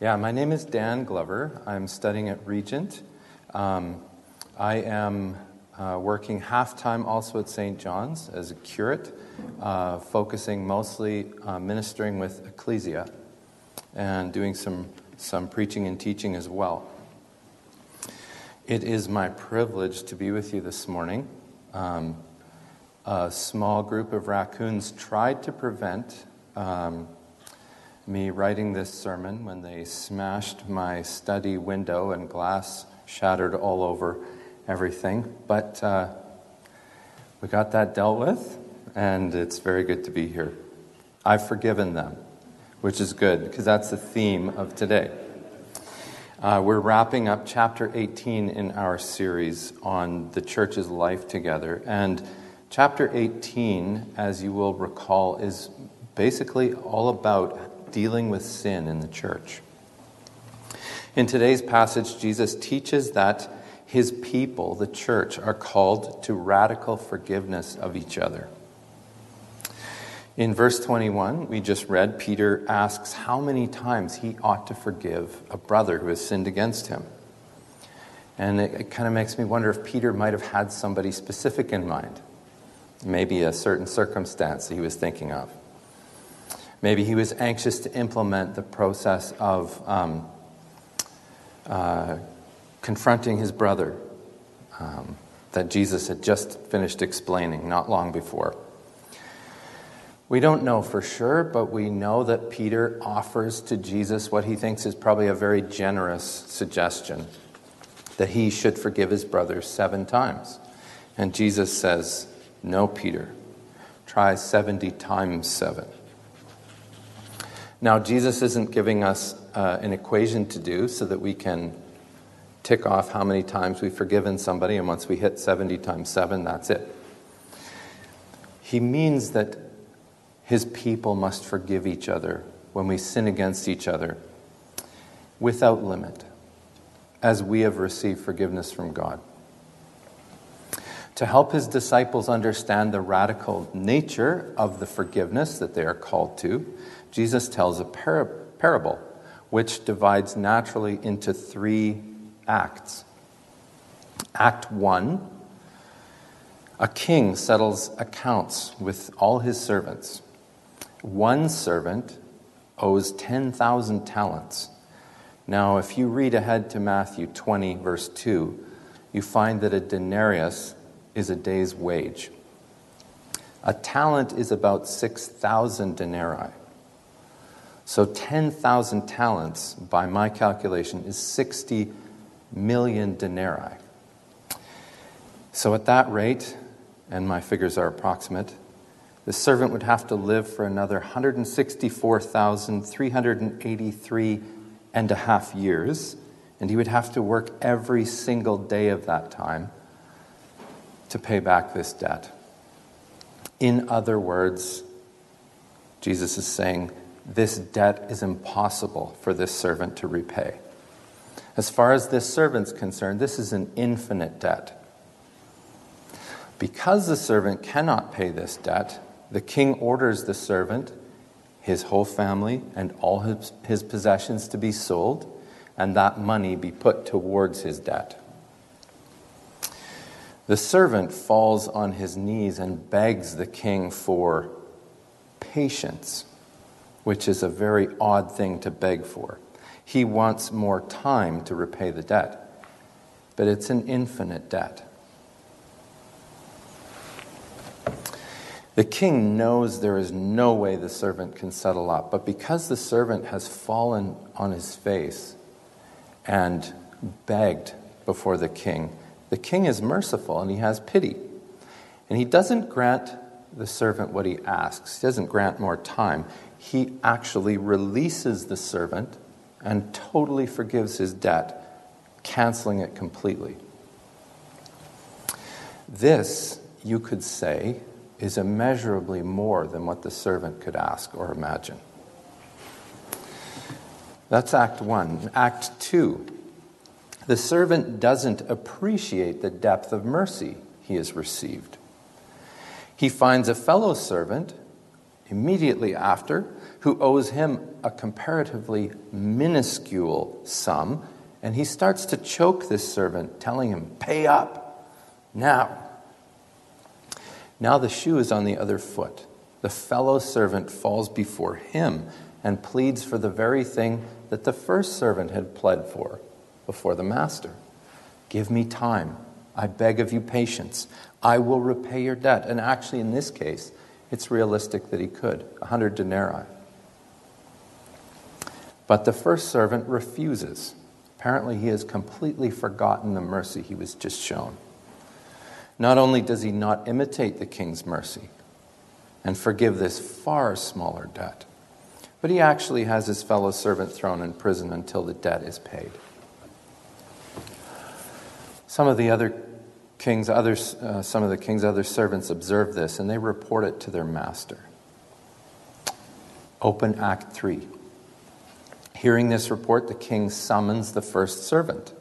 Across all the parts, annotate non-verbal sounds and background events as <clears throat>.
Yeah, my name is Dan Glover. I'm studying at Regent. Um, I am uh, working half time also at St. John's as a curate, uh, focusing mostly uh, ministering with ecclesia and doing some, some preaching and teaching as well. It is my privilege to be with you this morning. Um, a small group of raccoons tried to prevent um, me writing this sermon when they smashed my study window and glass shattered all over everything. But uh, we got that dealt with, and it's very good to be here. I've forgiven them, which is good because that's the theme of today. Uh, we're wrapping up chapter 18 in our series on the church's life together. And chapter 18, as you will recall, is basically all about dealing with sin in the church. In today's passage, Jesus teaches that his people, the church, are called to radical forgiveness of each other. In verse 21, we just read, Peter asks how many times he ought to forgive a brother who has sinned against him. And it, it kind of makes me wonder if Peter might have had somebody specific in mind. Maybe a certain circumstance he was thinking of. Maybe he was anxious to implement the process of um, uh, confronting his brother um, that Jesus had just finished explaining not long before. We don't know for sure, but we know that Peter offers to Jesus what he thinks is probably a very generous suggestion that he should forgive his brother seven times. And Jesus says, No, Peter, try 70 times seven. Now, Jesus isn't giving us uh, an equation to do so that we can tick off how many times we've forgiven somebody, and once we hit 70 times 7, that's it. He means that his people must forgive each other when we sin against each other without limit, as we have received forgiveness from God. To help his disciples understand the radical nature of the forgiveness that they are called to, Jesus tells a par- parable which divides naturally into three acts. Act 1 A king settles accounts with all his servants. One servant owes 10,000 talents. Now, if you read ahead to Matthew 20, verse 2, you find that a denarius is a day's wage. A talent is about 6,000 denarii. So 10,000 talents, by my calculation, is 60 million denarii. So at that rate, and my figures are approximate, the servant would have to live for another 164,383 and a half years, and he would have to work every single day of that time to pay back this debt. In other words, Jesus is saying, this debt is impossible for this servant to repay. As far as this servant's concerned, this is an infinite debt. Because the servant cannot pay this debt, the king orders the servant, his whole family, and all his, his possessions to be sold, and that money be put towards his debt. The servant falls on his knees and begs the king for patience, which is a very odd thing to beg for. He wants more time to repay the debt, but it's an infinite debt. The king knows there is no way the servant can settle up, but because the servant has fallen on his face and begged before the king, the king is merciful and he has pity. And he doesn't grant the servant what he asks, he doesn't grant more time. He actually releases the servant and totally forgives his debt, canceling it completely. This, you could say, is immeasurably more than what the servant could ask or imagine. That's Act 1. Act 2. The servant doesn't appreciate the depth of mercy he has received. He finds a fellow servant immediately after who owes him a comparatively minuscule sum, and he starts to choke this servant, telling him, Pay up now. Now the shoe is on the other foot. The fellow servant falls before him and pleads for the very thing that the first servant had pled for before the master Give me time. I beg of you patience. I will repay your debt. And actually, in this case, it's realistic that he could 100 denarii. But the first servant refuses. Apparently, he has completely forgotten the mercy he was just shown. Not only does he not imitate the king's mercy and forgive this far smaller debt, but he actually has his fellow servant thrown in prison until the debt is paid. Some of the other kings, others, uh, some of the king's other servants observe this and they report it to their master. Open Act 3. Hearing this report, the king summons the first servant,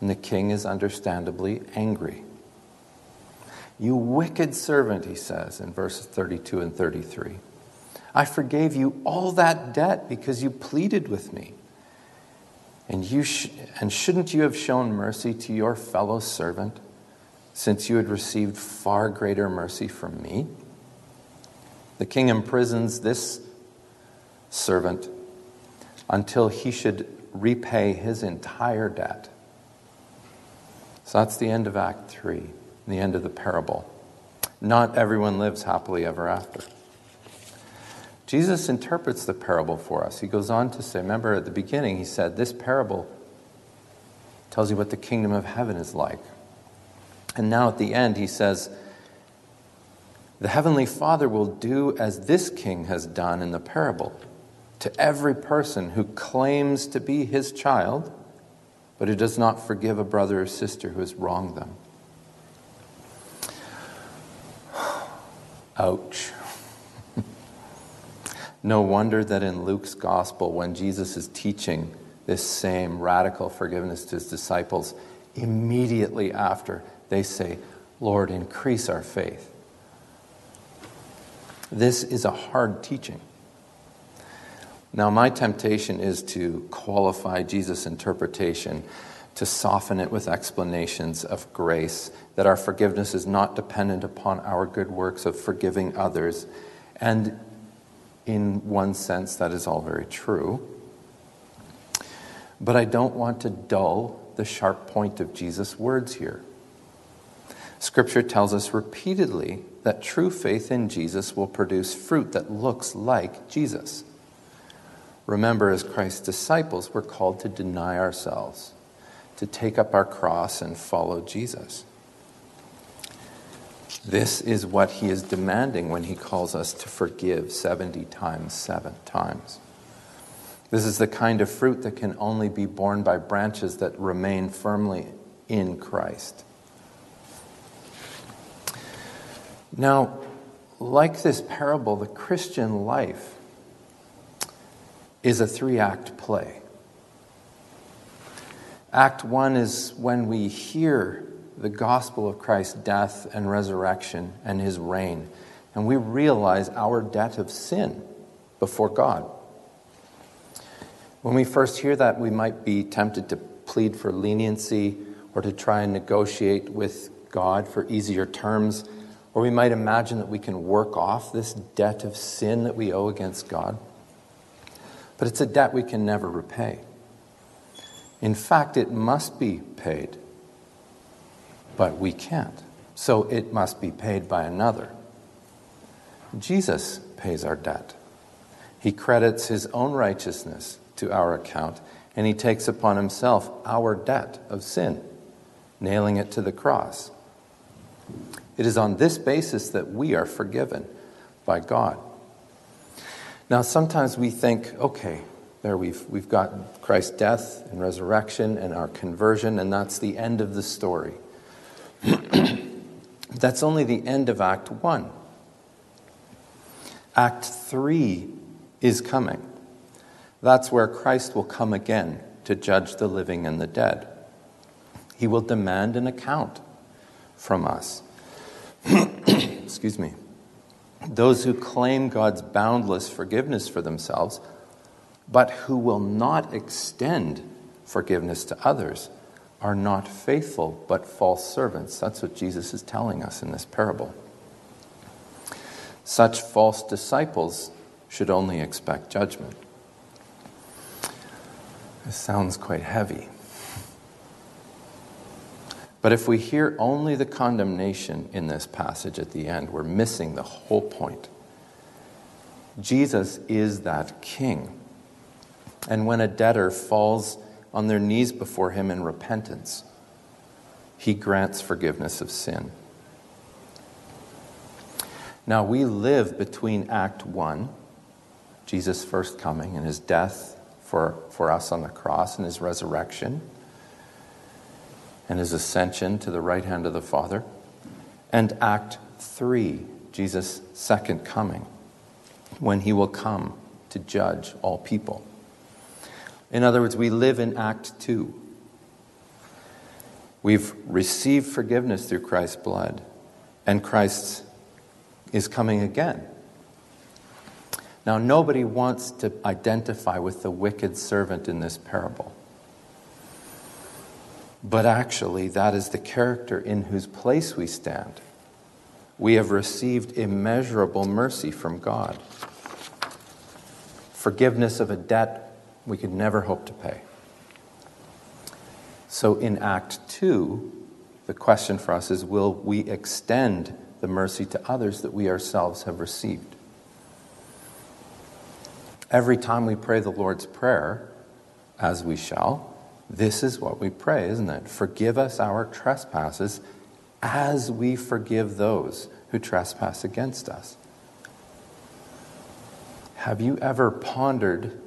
and the king is understandably angry. You wicked servant, he says in verses 32 and 33. I forgave you all that debt because you pleaded with me. And, you sh- and shouldn't you have shown mercy to your fellow servant since you had received far greater mercy from me? The king imprisons this servant until he should repay his entire debt. So that's the end of Act 3 the end of the parable. Not everyone lives happily ever after. Jesus interprets the parable for us. He goes on to say, remember at the beginning, he said, This parable tells you what the kingdom of heaven is like. And now at the end, he says, The heavenly Father will do as this king has done in the parable to every person who claims to be his child, but who does not forgive a brother or sister who has wronged them. <sighs> Ouch. No wonder that in Luke's gospel, when Jesus is teaching this same radical forgiveness to his disciples, immediately after they say, Lord, increase our faith. This is a hard teaching. Now, my temptation is to qualify Jesus' interpretation to soften it with explanations of grace, that our forgiveness is not dependent upon our good works of forgiving others. And in one sense, that is all very true. But I don't want to dull the sharp point of Jesus' words here. Scripture tells us repeatedly that true faith in Jesus will produce fruit that looks like Jesus. Remember, as Christ's disciples, we're called to deny ourselves to take up our cross and follow Jesus. This is what he is demanding when he calls us to forgive 70 times, seven times. This is the kind of fruit that can only be borne by branches that remain firmly in Christ. Now, like this parable, the Christian life is a three act play. Act one is when we hear the gospel of Christ's death and resurrection and his reign, and we realize our debt of sin before God. When we first hear that, we might be tempted to plead for leniency or to try and negotiate with God for easier terms, or we might imagine that we can work off this debt of sin that we owe against God. But it's a debt we can never repay. In fact, it must be paid, but we can't. So it must be paid by another. Jesus pays our debt. He credits his own righteousness to our account, and he takes upon himself our debt of sin, nailing it to the cross. It is on this basis that we are forgiven by God. Now, sometimes we think, okay, there we've, we've got Christ's death and resurrection and our conversion, and that's the end of the story. <clears throat> that's only the end of Act 1. Act 3 is coming. That's where Christ will come again to judge the living and the dead. He will demand an account from us. <clears throat> Excuse me. those who claim God's boundless forgiveness for themselves, but who will not extend forgiveness to others, are not faithful, but false servants. That's what Jesus is telling us in this parable. Such false disciples should only expect judgment. This sounds quite heavy. But if we hear only the condemnation in this passage at the end, we're missing the whole point. Jesus is that king. And when a debtor falls on their knees before him in repentance, he grants forgiveness of sin. Now, we live between Act 1, Jesus' first coming and his death for, for us on the cross and his resurrection, and his ascension to the right hand of the Father. And Act 3, Jesus' second coming, when he will come to judge all people. In other words, we live in Act 2. We've received forgiveness through Christ's blood, and Christ is coming again. Now, nobody wants to identify with the wicked servant in this parable. But actually, that is the character in whose place we stand. We have received immeasurable mercy from God, forgiveness of a debt we could never hope to pay. So, in Act 2, the question for us is will we extend the mercy to others that we ourselves have received? Every time we pray the Lord's Prayer, as we shall, this is what we pray, isn't it? Forgive us our trespasses as we forgive those who trespass against us. Have you ever pondered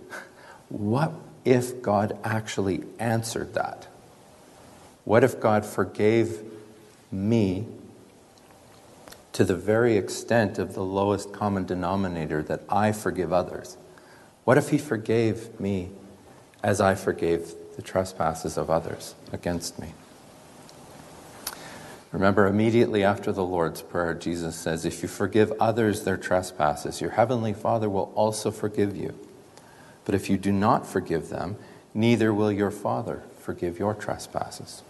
what if God actually answered that? What if God forgave me to the very extent of the lowest common denominator that I forgive others? What if He forgave me as I forgave the trespasses of others against me. Remember, immediately after the Lord's Prayer, Jesus says, If you forgive others their trespasses, your heavenly Father will also forgive you. But if you do not forgive them, neither will your Father forgive your trespasses.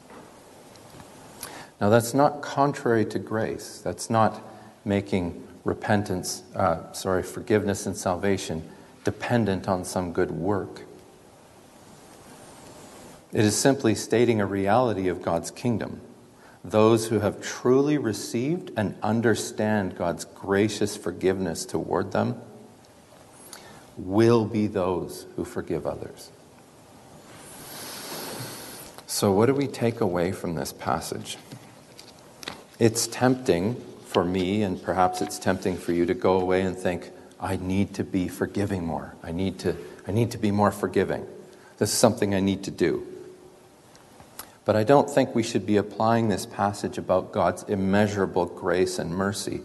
Now, that's not contrary to grace. That's not making repentance, uh, sorry, forgiveness and salvation dependent on some good work. It is simply stating a reality of God's kingdom. Those who have truly received and understand God's gracious forgiveness toward them will be those who forgive others. So, what do we take away from this passage? It's tempting for me, and perhaps it's tempting for you to go away and think, I need to be forgiving more. I need to, I need to be more forgiving. This is something I need to do. But I don't think we should be applying this passage about God's immeasurable grace and mercy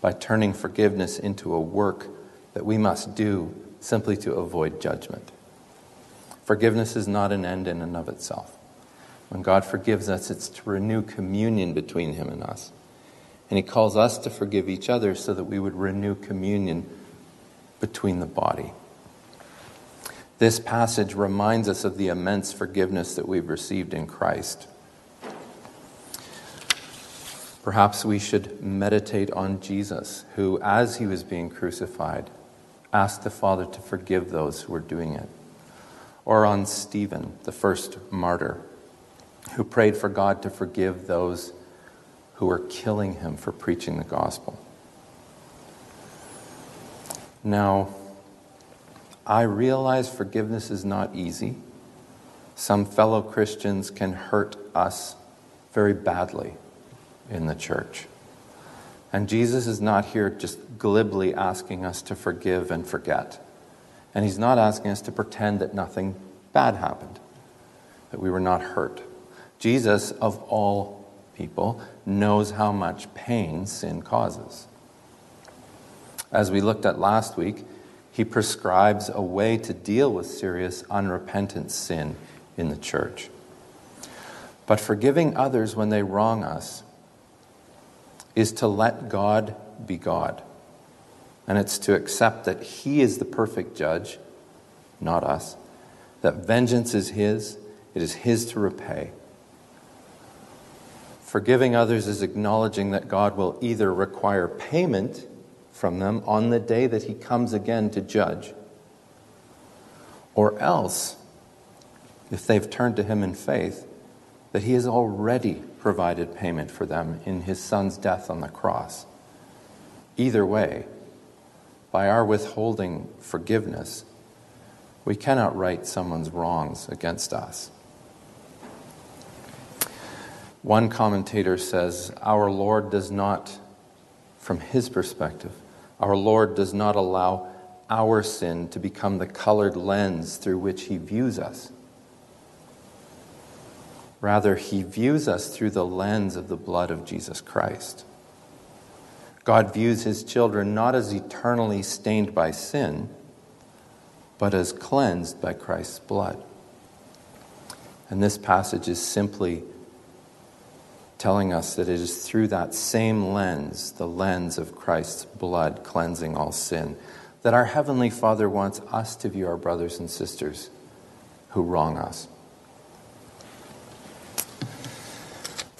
by turning forgiveness into a work that we must do simply to avoid judgment. Forgiveness is not an end in and of itself. When God forgives us, it's to renew communion between Him and us. And He calls us to forgive each other so that we would renew communion between the body. This passage reminds us of the immense forgiveness that we've received in Christ. Perhaps we should meditate on Jesus, who, as he was being crucified, asked the Father to forgive those who are doing it. Or on Stephen, the first martyr, who prayed for God to forgive those who were killing him for preaching the gospel. Now, I realize forgiveness is not easy. Some fellow Christians can hurt us very badly in the church. And Jesus is not here just glibly asking us to forgive and forget. And he's not asking us to pretend that nothing bad happened, that we were not hurt. Jesus, of all people, knows how much pain sin causes. As we looked at last week, he prescribes a way to deal with serious unrepentant sin in the church. But forgiving others when they wrong us is to let God be God. And it's to accept that He is the perfect judge, not us, that vengeance is His, it is His to repay. Forgiving others is acknowledging that God will either require payment from them on the day that He comes again to judge, or else, if they've turned to Him in faith, that He has already provided payment for them in His Son's death on the cross. Either way, by our withholding forgiveness, we cannot right someone's wrongs against us. One commentator says, Our Lord does not, from his perspective, our Lord does not allow our sin to become the colored lens through which he views us. Rather, he views us through the lens of the blood of Jesus Christ. God views his children not as eternally stained by sin, but as cleansed by Christ's blood. And this passage is simply telling us that it is through that same lens, the lens of Christ's blood cleansing all sin, that our Heavenly Father wants us to view our brothers and sisters who wrong us.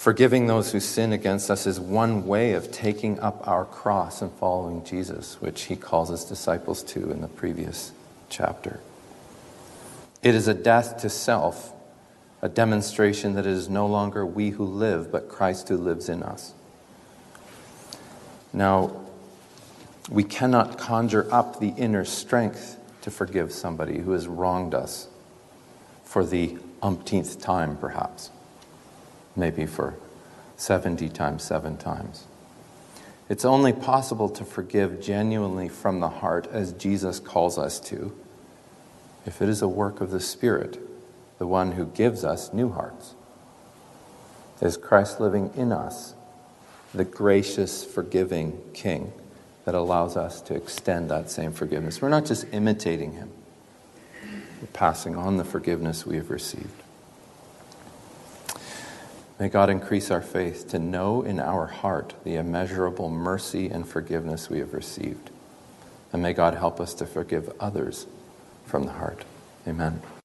Forgiving those who sin against us is one way of taking up our cross and following Jesus, which he calls his disciples to in the previous chapter. It is a death to self, a demonstration that it is no longer we who live, but Christ who lives in us. Now, we cannot conjure up the inner strength to forgive somebody who has wronged us for the umpteenth time, perhaps maybe for 70 times seven times. It's only possible to forgive genuinely from the heart as Jesus calls us to if it is a work of the Spirit, the one who gives us new hearts. Is Christ living in us, the gracious, forgiving King that allows us to extend that same forgiveness? We're not just imitating him, we're passing on the forgiveness we have received. May God increase our faith to know in our heart the immeasurable mercy and forgiveness we have received. And may God help us to forgive others from the heart. Amen.